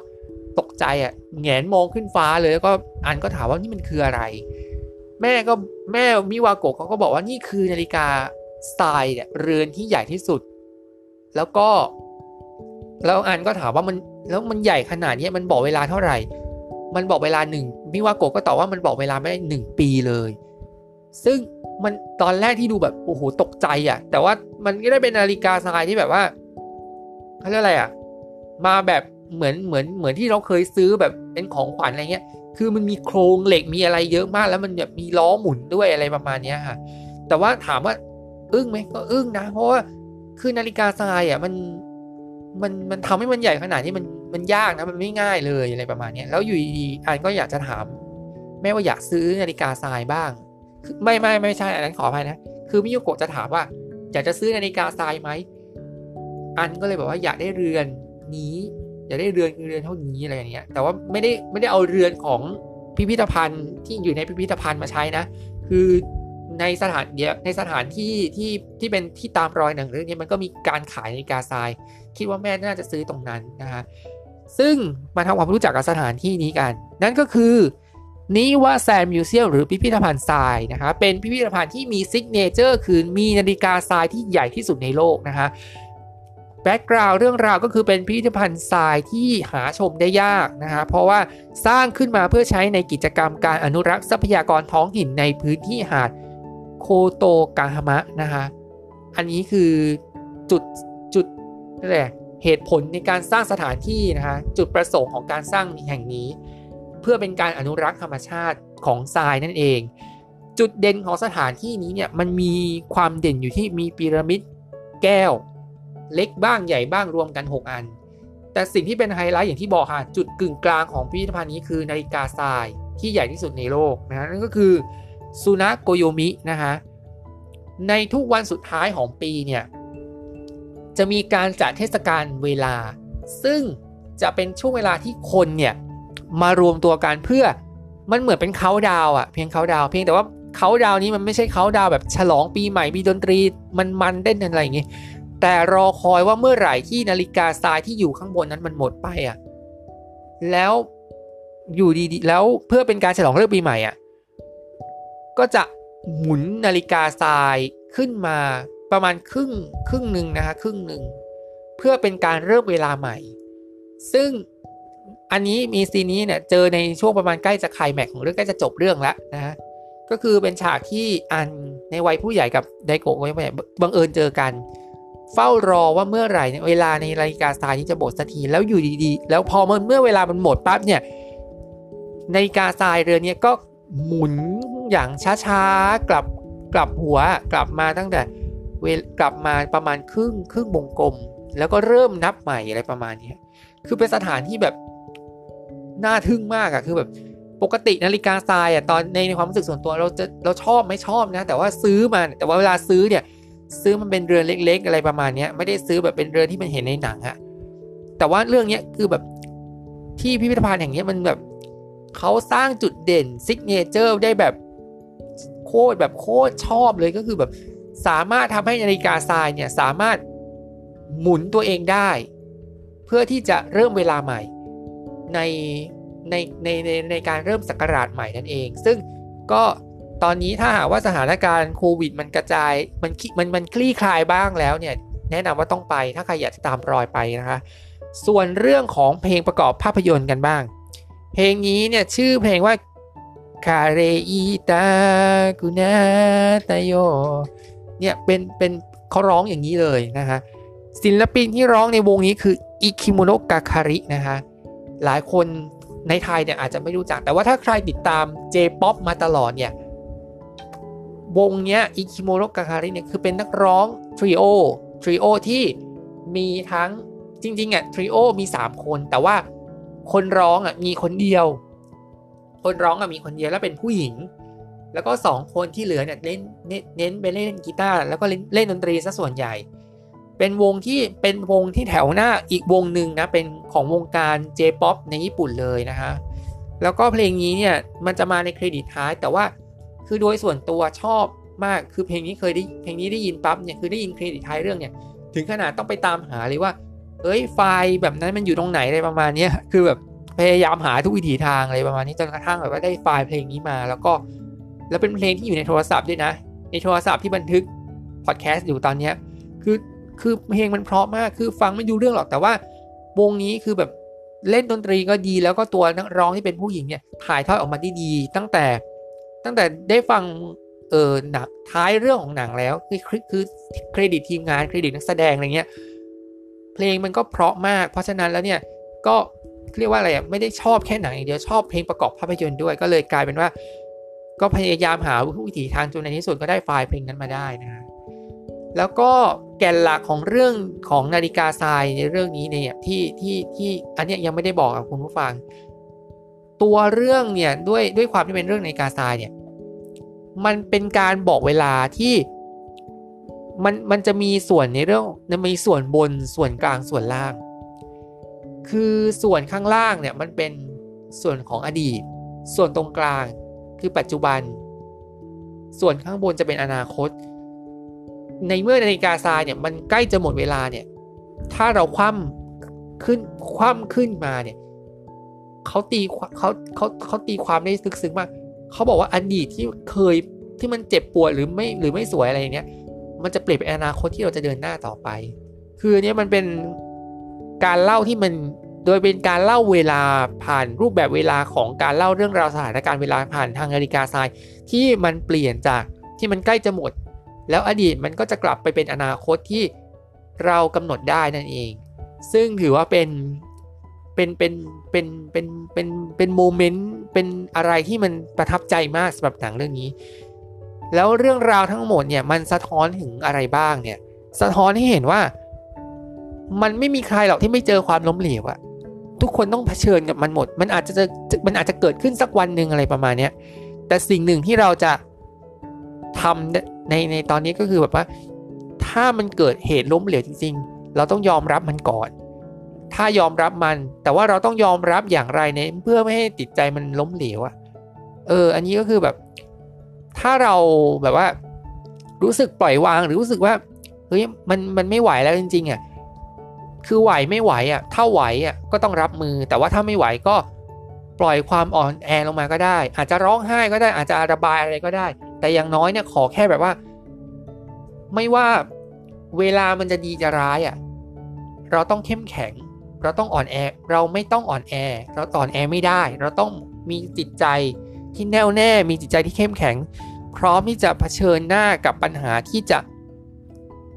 ตกใจอะแงนมองขึ้นฟ้าเลยแล้วก็อันก็ถามว่านี่มันคืออะไร แม่ก็แม่มิวาโกะเขาก็บอกว่านี่คือนาฬิกาทรายเนี่ยเรือนที่ใหญ่ที่สุด แล้วก็ แล้วอันก็ถามว่ามันแล้วมันใหญ่ขนาดนี้มันบอกเวลาเท่าไหร่ มันบอกเวลาหนึ่งมิวาโกะก็ตอบว่ามันบอกเวลาไม่ได้หนึ่งปีเลย ซึ่งมันตอนแรกที่ดูแบบโอ้โหตกใจอะ่ะ แต่ว่ามันก็ได้เป็นนาฬิกาทรายที่แบบว่าเขาเรียกอะไรอะ่ะ มาแบบ เหมือนเหมือนเหมือนที่เราเคยซื้อแบบเป็นของขวัญอะไรเงี้ย คือมันมีโครงเหล็กมีอะไรเยอะมาก แล้วมันแบบมีล้อหมุนด้วยอะไรประมาณนี้ค่ะ แต่ว่าถามว่าอึ้งไหมก็อึ้งนะ เพราะว่าคือนาฬิกาทรายอะมันมันมันทำให้มันใหญ่ขนาดนี้มันมันยากนะมันไม่ง่ายเลยอะไรประมาณนี้แล้วอยู่ดีๆอันก็อยากจะถาม แม่ว่าอยากซื้อนาฬิกาทรายบ้างไม่ไม่ไม่ใช่อันนั้นขออภัยนะคือมิโยโกะจะถามว่า อยากจะซื้อนาฬิกาทรายไหมอันก็เลยบอกว่าอยากได้เรือนนี้ อยากได้เรือนเรือนเท่านี้อะไรอย่างเงี้ย แต่ว่าไม่ได้ไม่ได้เอาเรือนของพิพิธภัณฑ์ที่อยู่ในพิพิธภัณฑ์มาใช้นะ คือในสถานเดียในสถานที่ที่ที่เป็นที่ตามรอยหนังเรื่องนี้มันก็มีการขายนาฬิกาทราย คิดว่าแม่น่าจะซื้อตรงนั้นนะฮะซึ่งมาทำความรู้จักกับสถานที่นี้กัน นั่นก็คือ Nima Sand Museum หรือพิพิธภัณฑ์ทรายนะคะเป็นพิพิธภัณฑ์ที่มี signature คือมีนาฬิกาทรายที่ใหญ่ที่สุดในโลกนะคะ background เรื่องราวก็คือเป็นพิพิธภัณฑ์ทรายที่หาชมได้ยากนะคะเพราะว่าสร้างขึ้นมาเพื่อใช้ในกิจกรรมการอนุรักษ์ทรัพยากรท้องถิ่นในพื้นที่หาดโคโตกาฮามะนะคะอันนี้คือจุดจุดอะไรเหตุผลในการสร้างสถานที่นะคะจุดประสงค์ของการสร้างแห่งนี้ เพื่อเป็นการอนุรักษ์ธรรมชาติของทรายนั่นเอง จุดเด่นของสถานที่นี้เนี่ยมันมีความเด่นอยู่ที่มีพีระมิดแก้ว เล็กบ้างใหญ่บ้างรวมกัน 6 อัน แต่สิ่งที่เป็นไฮไลท์อย่างที่บอกค่ะจุดกึ่งกลางของพิพิธภัณฑ์นี้คือนาฬิกาทรายที่ใหญ่ที่สุดในโลกนะนั่นก็คือซูนะโกโยมินะคะในทุกวันสุดท้ายของปีเนี่ยจะมีการจัดเทศกาลเวลา ซึ่งจะเป็นช่วงเวลาที่คนเนี่ยมารวมตัวกันเพื่อมันเหมือนเป็นเขาดาวอะเพียงเขาดาวเพียงแต่ว่าเขาดาวนี้มันไม่ใช่เขาดาวแบบฉลองปีใหม่มีดนตรีมันมันเต้นอะไรอย่างงี้ แต่รอคอยว่าเมื่อไหร่ที่นาฬิกาทรายที่อยู่ข้างบนนั้นมันหมดไปอะแล้วอยู่ดีๆแล้วเพื่อเป็นการฉลองเลิกปีใหม่อะก็จะหมุนนาฬิกาทรายขึ้นมาประมาณครึ่งครึ่งหนึ่งนะคะครึ่งหนึ่งเพื่อเป็นการเริ่มเวลาใหม่ ซึ่งอันนี้มีซีนนี้เนี่ยเจอในช่วงประมาณใกล้จะคลายแม็กของเรื่องใกล้จะจบเรื่องแล้วนะฮะก็คือเป็นฉากที่อันในวัยผู้ใหญ่กับไดโกะวัยผู้ใหญ่บังเอิญเจอกัน เฝ้ารอว่าเมื่อไหร่เวลาในนาฬิกาทรายนี้จะหมดสักทีแล้วอยู่ดีๆ แล้วพอมันเมื่อเวลามันหมดปั๊บเนี่ยนาฬิกาทรายเรือนี้ก็หมุนอย่างช้าๆกลับกลับหัวกลับมาตั้งแต่เวกลับมาประมาณครึ่งครึ่งวงกลม แล้วก็เริ่มนับใหม่อะไรประมาณนี้คือเป็นสถานที่แบบน่าทึ่งมากอะคือแบบปกตินาฬิกาทรายอะตอนในในความรู้สึกส่วนตัวเราจะเราชอบไม่ชอบนะ แต่ว่าซื้อมาแต่ว่าเวลาซื้อเนี่ย ซื้อมันเป็นเรือนเล็ก ๆ อะไรประมาณนี้ไม่ได้ซื้อแบบเป็นเรือนที่มันเห็นในหนังอะแต่ว่าเรื่องนี้คือแบบที่พิพิธภัณฑ์แห่งนี้มันแบบเขาสร้างจุดเด่น signature ได้แบบโคตรแบบโคตรชอบเลยก็คือแบบสามารถทำให้นาฬิกาทรายเนี่ยสามารถหมุนตัวเองได้ เพื่อที่จะเริ่มเวลาใหม่ในในในในในการเริ่มสักราชใหม่นั่นเอง ซึ่งก็ ตอนนี้ถ้าหากว่าสถานการณ์โควิดมันกระจายมันมันมันคลี่คลายบ้างแล้วเนี่ยแนะนำว่าต้องไปถ้าใครอยากตามรอยไปนะคะ ส่วนเรื่องของเพลงประกอบภาพยนตร์กันบ้าง เพลงนี้เนี่ยชื่อเพลงว่าคาเรอิตากุนาตโยเนี่ยเป็นเป็นเขาร้องอย่างนี้เลยนะคะศิลปินที่ร้องในวงนี้คืออิคิโมโนกาคารินะคะหลายคนในไทยเนี่ยอาจจะไม่รู้จัก แต่ว่าถ้าใครติดตาม J-POP มาตลอดเนี่ย วงเนี้ยอิคิโมโนกาคาริเนี่ยคือเป็นนักร้อง trio trio ที่มีทั้งจริงๆอะ trio มี 3 คน แต่ว่าคนร้องอะมีคนเดียว คนร้องอะมีคนเดียวแล้วเป็นผู้หญิง แล้วก็ 2 คนที่เหลือเนี่ยเน้นเน้นไปเล่นกีตาร์แล้วก็เล่นเล่นดนตรีซะส่วนใหญ่ เป็นวงที่เป็นวงที่แถวหน้าอีกวงหนึ่งนะเป็นของวงการ J-POP ในญี่ปุ่นเลยนะฮะแล้วก็เพลงนี้เนี่ยมันจะมาในเครดิตท้ายแต่ว่า คือโดยส่วนตัวชอบมากคือเพลงนี้เคยได้เพลงนี้ได้ยินปั๊บเนี่ยคือได้ยินเครดิตท้ายเรื่องเนี่ยถึงขนาดต้องไปตามหาเลยว่า เอ้ยไฟล์แบบนั้นมันอยู่ตรงไหนอะไรประมาณนี้คือแบบพยายามหาทุกวิถีทางอะไรประมาณนี้จนกระทั่งแบบว่าได้ไฟล์เพลงนี้มา แล้วก็แล้วเป็นเพลงที่อยู่ในโทรศัพท์ด้วยนะ ในโทรศัพท์ที่บันทึกพอดแคสต์อยู่ตอนนี้คือคือเพลงมันเพราะมากคือฟังไม่ดูเรื่องหรอกแต่ว่าวงนี้คือแบบเล่นดนตรีก็ดีแล้วก็ตัวนักร้องที่เป็นผู้หญิงเนี่ยถ่ายทอดออกมาได้ดี ตั้งแต่ ตั้งแต่ได้ฟังเออหนักท้ายเรื่องของหนังแล้วคือคือเครดิตทีมงานเครดิตนักแสดงอะไรเงี้ยเพลงมันก็เพราะมาก เพราะฉะนั้นแล้วเนี่ยก็เรียกว่าอะไรอะไม่ได้ชอบแค่หนังอย่างเดียวชอบเพลงประกอบภาพยนตร์ด้วย ก็เลยกลายเป็นว่า ก็พยายามหาวิธีทางจนในที่สุดก็ได้ไฟล์เพลงนั้นมาได้นะ แล้วก็แก่นหลักของเรื่องของนาฬิกาทรายในเรื่องนี้เนี่ยที่ที่ที่อันนี้ยังไม่ได้บอกกับคุณผู้ฟัง ตัวเรื่องเนี่ยด้วยด้วยความที่เป็นเรื่องนาฬิกาทรายเนี่ยมันเป็นการบอกเวลาที่มันมันจะมีส่วนในเรื่องมันมีส่วนบนส่วนกลางส่วนล่าง คือส่วนข้างล่างเนี่ยมันเป็นส่วนของอดีต ส่วนตรงกลางคือปัจจุบัน ส่วนข้างบนจะเป็นอนาคต ในเมื่อนาฬิกาทรายเนี่ยมันใกล้จะหมดเวลาเนี่ยถ้าเราคว่ำขึ้นคว่ำขึ้นมาเนี่ย เขาตีเขาเขาเขาตีความได้ลึกซึ้งมากเขาบอกว่าอดีตที่เคยที่มันเจ็บปวดหรือไม่หรือไม่สวยอะไรเนี้ยมันจะเปลี่ยนเป็นอนาคตที่เราจะเดินหน้าต่อไป คือเนี้ยมันเป็นการเล่าที่มันโดยเป็นการเล่าเวลาผ่านรูปแบบเวลาของการเล่าเรื่องราวสถานการณ์เวลาผ่านทางนาฬิกาทราย ที่มันเปลี่ยนจากที่มันใกล้จะหมด แล้วอดีตมันก็จะกลับไปเป็นอนาคตที่เรากำหนดได้นั่นเอง ซึ่งถือว่าเป็นเป็นเป็นเป็นเป็น เป็นเป็นโมเมนต์เป็นอะไรที่มันประทับใจมากสำหรับหนังเรื่องนี้ แล้วเรื่องราวทั้งหมดเนี่ยมันสะท้อนถึงอะไรบ้างเนี่ย สะท้อนให้เห็นว่า มันไม่มีใครหรอกที่ไม่เจอความล้มเหลวอะทุกคนต้องเผชิญกับมันหมด มันอาจจะมันอาจจะเกิดขึ้นสักวันหนึ่งอะไรประมาณนี้แต่สิ่งหนึ่งที่เราจะทำในในตอนนี้ก็คือแบบว่า ถ้ามันเกิดเหตุล้มเหลวจริง ๆ เราต้องยอมรับมันก่อน ถ้ายอมรับมัน แต่ว่าเราต้องยอมรับอย่างไรเนี่ยเพื่อไม่ให้ติดใจมันล้มเหลวอะเออ อันนี้ก็คือแบบ ถ้าเราแบบว่า รู้สึกปล่อยวางหรือรู้สึกว่าเฮ้ยมันมันไม่ไหวแล้วจริงๆอะคือไหวไม่ไหวอะ ถ้าไหวอะก็ต้องรับมือ แต่ว่าถ้าไม่ไหวก็ปล่อยความอ่อนแอลงมาก็ได้ อาจจะร้องไห้ก็ได้ อาจจะระบายอะไรก็ได้ แต่อย่างน้อยเนี่ยขอแค่แบบว่า ไม่ว่าเวลามันจะดีจะร้ายอะ เราต้องเข้มแข็ง เราต้องอ่อนแอ เราไม่ต้องอ่อนแอ เราต่อนแอไม่ได้ เราต้องมีจิตใจที่แน่วแน่ มีจิตใจที่เข้มแข็ง พร้อมที่จะเผชิญหน้ากับปัญหาที่จะ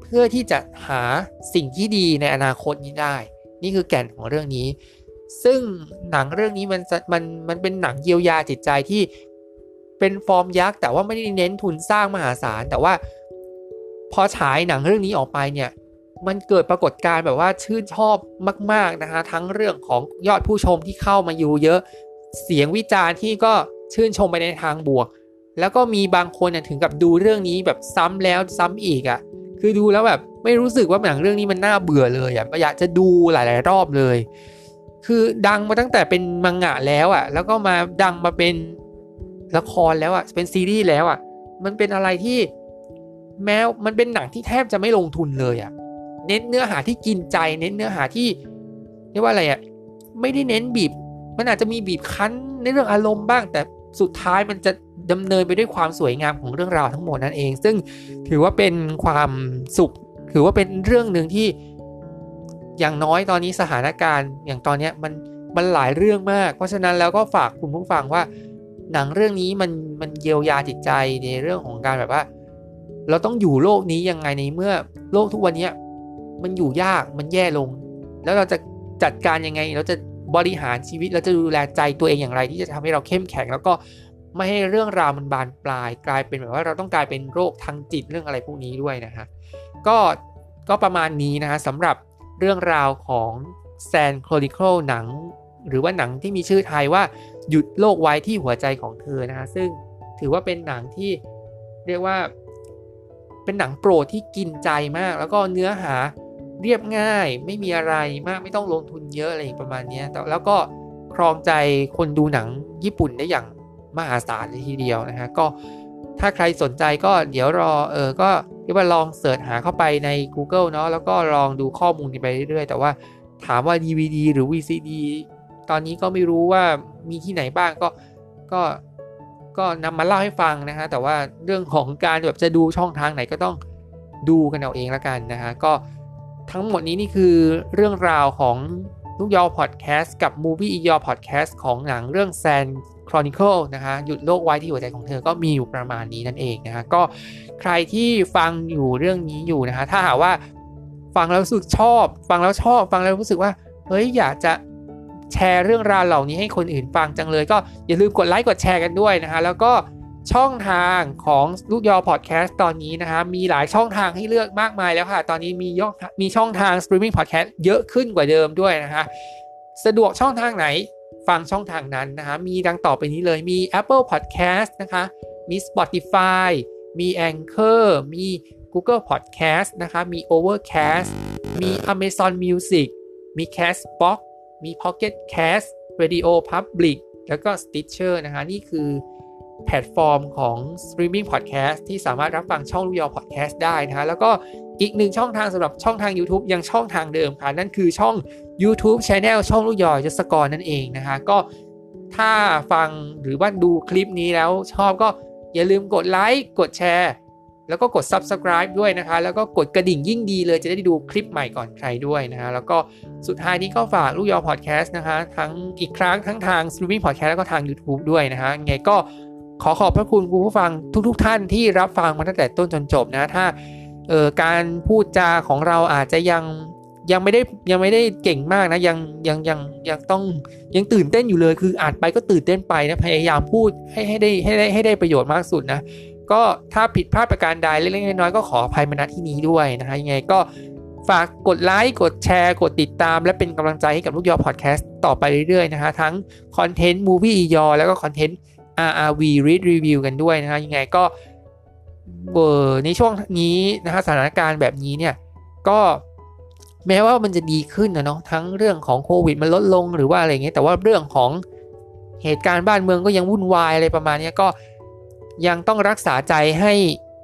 เพื่อที่จะหาสิ่งที่ดีในอนาคตนี้ได้ นี่คือแก่นของเรื่องนี้ ซึ่งหนังเรื่องนี้มันมันมันเป็นหนังเยียวยาจิตใจที่เป็นฟอร์มยักษ์แต่ว่าไม่ได้เน้นทุนสร้างมหาศาลแต่ว่าพอฉายหนังเรื่องนี้ออกไปเนี่ย มันเกิดปรากฏการณ์แบบว่าชื่นชอบมาก ๆ นะฮะทั้งเรื่องของยอดผู้ชมที่เข้ามาอยู่เยอะ เสียงวิจารณ์ที่ก็ชื่นชมไปในทางบวก แล้วก็มีบางคนถึงกับดูเรื่องนี้แบบซ้ำแล้วซ้ำอีกอะ่ะ คือดูแล้วแบบไม่รู้สึกว่าหนังเรื่องนี้มันน่าเบื่อเลยอะ่ะอยากจะดูหลาย ๆ รอบเลย คือดังมาตั้งแต่เป็นมังงะแล้วอะ่ะ แล้วก็มาดังมาเป็นละครแล้วอะ่ะเป็นซีรีส์แล้วอะ่ะ มันเป็นอะไรที่แม้มันเป็นหนังที่แทบจะไม่ลงทุนเลยอะ่ะ เน้นเนื้อหาที่กินใจ เน้นเนื้อหาที่เรียกว่าอะไรอะ่ะไม่ได้เน้นบีบ มันอาจจะมีบีบคั้นในเรื่องอารมณ์บ้าง แต่สุดท้ายมันจะดำเนินไปด้วยความสวยงามของเรื่องราวทั้งหมดนั่นเอง ซึ่งถือว่าเป็นความสุข ถือว่าเป็นเรื่องหนึ่งที่อย่างน้อยตอนนี้สถานการณ์อย่างตอนนี้มันมันหลายเรื่องมาก เพราะฉะนั้นแล้วก็ฝากคุณผู้ฟังว่า หนังเรื่องนี้มันมันเยียวยาจิตใจในเรื่องของการแบบว่า เราต้องอยู่โลกนี้ยังไงในเมื่อโลกทุกวันนี้ มันอยู่ยากมันแย่ลง แล้วเราจะจัดการยังไง เราจะบริหารชีวิตเราจะดูแลใจตัวเองอย่างไร ที่จะทำให้เราเข้มแข็ง แล้วก็ไม่ให้เรื่องราวมันบานปลาย กลายเป็นแบบว่าเราต้องกลายเป็นโรคทางจิตเรื่องอะไรพวกนี้ด้วยนะฮะก็ก็ประมาณนี้นะฮะสำหรับเรื่องราวของแซนโคล i ิ l e หนัง หรือว่าหนังที่มีชื่อไทยว่าหยุดโลกไว้ที่หัวใจของเธอนะฮะซึ่งถือว่าเป็นหนังที่เรียกว่าเป็นหนังโปรดที่กินใจมาก แล้วก็เนื้อหา เรียบง่ายไม่มีอะไรมากไม่ต้องลงทุนเยอะอะไรประมาณนี้แล้วก็ครองใจคนดูหนังญี่ปุ่นได้อย่างมหาศาลเลยทีเดียวนะฮะก็ถ้าใครสนใจก็เดี๋ยวรอเออก็เรียกว่าลองเสิร์ชหาเข้าไปใน Google เนาะแล้วก็ลองดูข้อมูลไปเรื่อยๆ แต่ว่าถามว่า DVD หรือ VCD ตอนนี้ก็ไม่รู้ว่ามีที่ไหนบ้างก็ก็ก็นำมาเล่าให้ฟังนะฮะแต่ว่าเรื่องของการแบบจะดูช่องทางไหนก็ต้องดูกันเอาเองล้วกันนะฮะก็ ทั้งหมดนี้นี่คือเรื่องราวของลูกยอพอดแคสต์กับ Movie อียอพอดแคสต์ของหนังเรื่องแซนChronicle นะคะหยุดโลกไว้ที่หัวใจของเธอก็มีอยู่ประมาณนี้นั่นเองนะคะก็ใครที่ฟังอยู่เรื่องนี้อยู่นะคะถ้าหากว่าฟังแล้วรู้สึกชอบ ฟังแล้วชอบฟังแล้วรู้สึกว่าเฮ้ยอยากจะแชร์เรื่องราวเหล่านี้ให้คนอื่นฟังจังเลย ก็อย่าลืมกดไลค์กดแชร์กันด้วยนะคะแล้วก็ ช่องทางของลูกยอพอดแคสต์ตอนนี้นะคะมีหลายช่องทางให้เลือกมากมายแล้วค่ะ ตอนนี้มียอมีช่องทางสตรีมมิ่งพอดแคสต์เยอะขึ้นกว่าเดิมด้วยนะคะสะดวกช่องทางไหนฟังช่องทางนั้นนะคะมีดังต่อไปนี้เลยมี Apple Podcast นะคะมี Spotify มี Anchor มี Google Podcast นะคะมี Overcast มี Amazon Music มี Castbox มี Pocket Cast Radio Public แล้วก็ Stitcher นะคะนี่คือ แพลตฟอร์มของ Streaming Podcast ที่สามารถรับฟังช่องลูกยอ Podcast ได้นะฮะแล้วก็อีกหนึ่งช่องทางสำหรับช่องทาง YouTube ยังช่องทางเดิมค่ะ นั่นคือช่อง YouTube Channel ช่องลูกยอยศกรนั่นเองนะคะก็ถ้าฟังหรือว่าดูคลิปนี้แล้วชอบก็อย่าลืมกดไลค์กดแชร์ แล้วก็กด Subscribe ด้วยนะคะ แล้วก็กดกระดิ่งยิ่งดีเลยจะได้ดูคลิปใหม่ก่อนใครด้วยนะฮะแล้วก็สุดท้ายนี้ก็ฝากลูกยอพอดแคสต์นะคะทั้งอีกครั้งทั้งทาง Streaming Podcast แล้วก็ทาง YouTube ด้วยนะฮะไงก็ ขอขอบพระคุณคุณผู้ฟังทุกๆทท่านที่รับฟังมาตั้งแต่ต้นจนจบนะ ถ้าเออการพูดจาของเราอาจจะยังยังไม่ได้ยังไม่ได้เก่งมากนะยังยังยังยังต้องยังตื่นเต้นอยู่เลยคืออ่านไปก็ตื่นเต้นไปนะพยายามพูดให้ให้ได้ให้ได้ให้ได้ประโยชน์มากสุดนะก็ถ้าผิดพลาดประการใดเล็กๆน้อยๆก็ขออภัยมาณที่นี้ด้วยนะฮะยังไงก็ฝากกดไลค์กดแชร์ กดติดตาม และเป็นกำลังใจให้กับลูกยอพอดแคสต์ต่อไปเรื่อยๆนะฮะทั้งคอนเทนต์มูวี่ยอแล้วก็คอนเทนต์ RRV Read Review กันด้วยนะฮะยังไงก็เบอในช่วงนี้นะฮะสถานการณ์แบบนี้เนี่ยก็แม้ว่ามันจะดีขึ้นนะเนาะทั้งเรื่องของโควิดมันลดลงหรือว่าอะไรเงี้ยแต่ว่าเรื่องของเหตุการณ์บ้านเมืองก็ยังวุ่นวายอะไรประมาณนี้ก็ยังต้องรักษาใจให้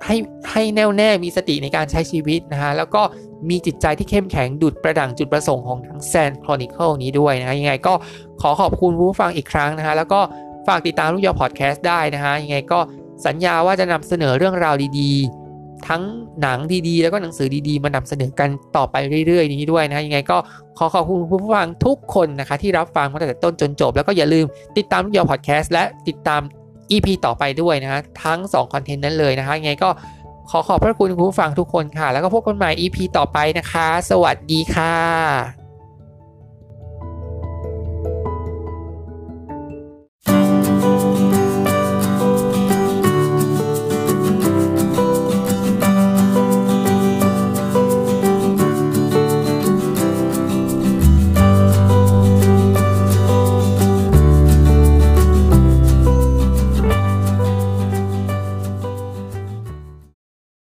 ให้ให้แน่วแน่มีสติในการใช้ชีวิตนะฮะแล้วก็มีจิตใจที่เข้มแข็งดุดประดังจุดประสงค์ของทั้งแซนครอนิเคิลนี้ด้วยนะฮะยังไงก็ขอขอบคุณผู้ฟังอีกครั้งนะฮะแล้วก็ ฝากติดตามลูกยอพอดแคสต์ได้นะฮะยังไงก็สัญญาว่าจะนำเสนอเรื่องราวดีๆ ทั้งหนังดีๆ แล้วก็หนังสือดีๆ มานำเสนอกันต่อไปเรื่อยๆ นี้ด้วยนะฮะยังไงก็ขอขอบคุณผู้ฟังทุกคนนะคะที่รับฟังมาตั้งแต่ต้นจนจบ แล้วก็อย่าลืมติดตามลูกยอพอดแคสต์และติดตาม EP ต่อไปด้วยนะฮะทั้ง2คอนเทนต์นั้นเลยนะคะยังไงก็ขอขอบพระคุณคุณผู้ฟังทุกคนค่ะ แล้วก็พบกันใหม่ EP ต่อไปนะคะ สวัสดีค่ะ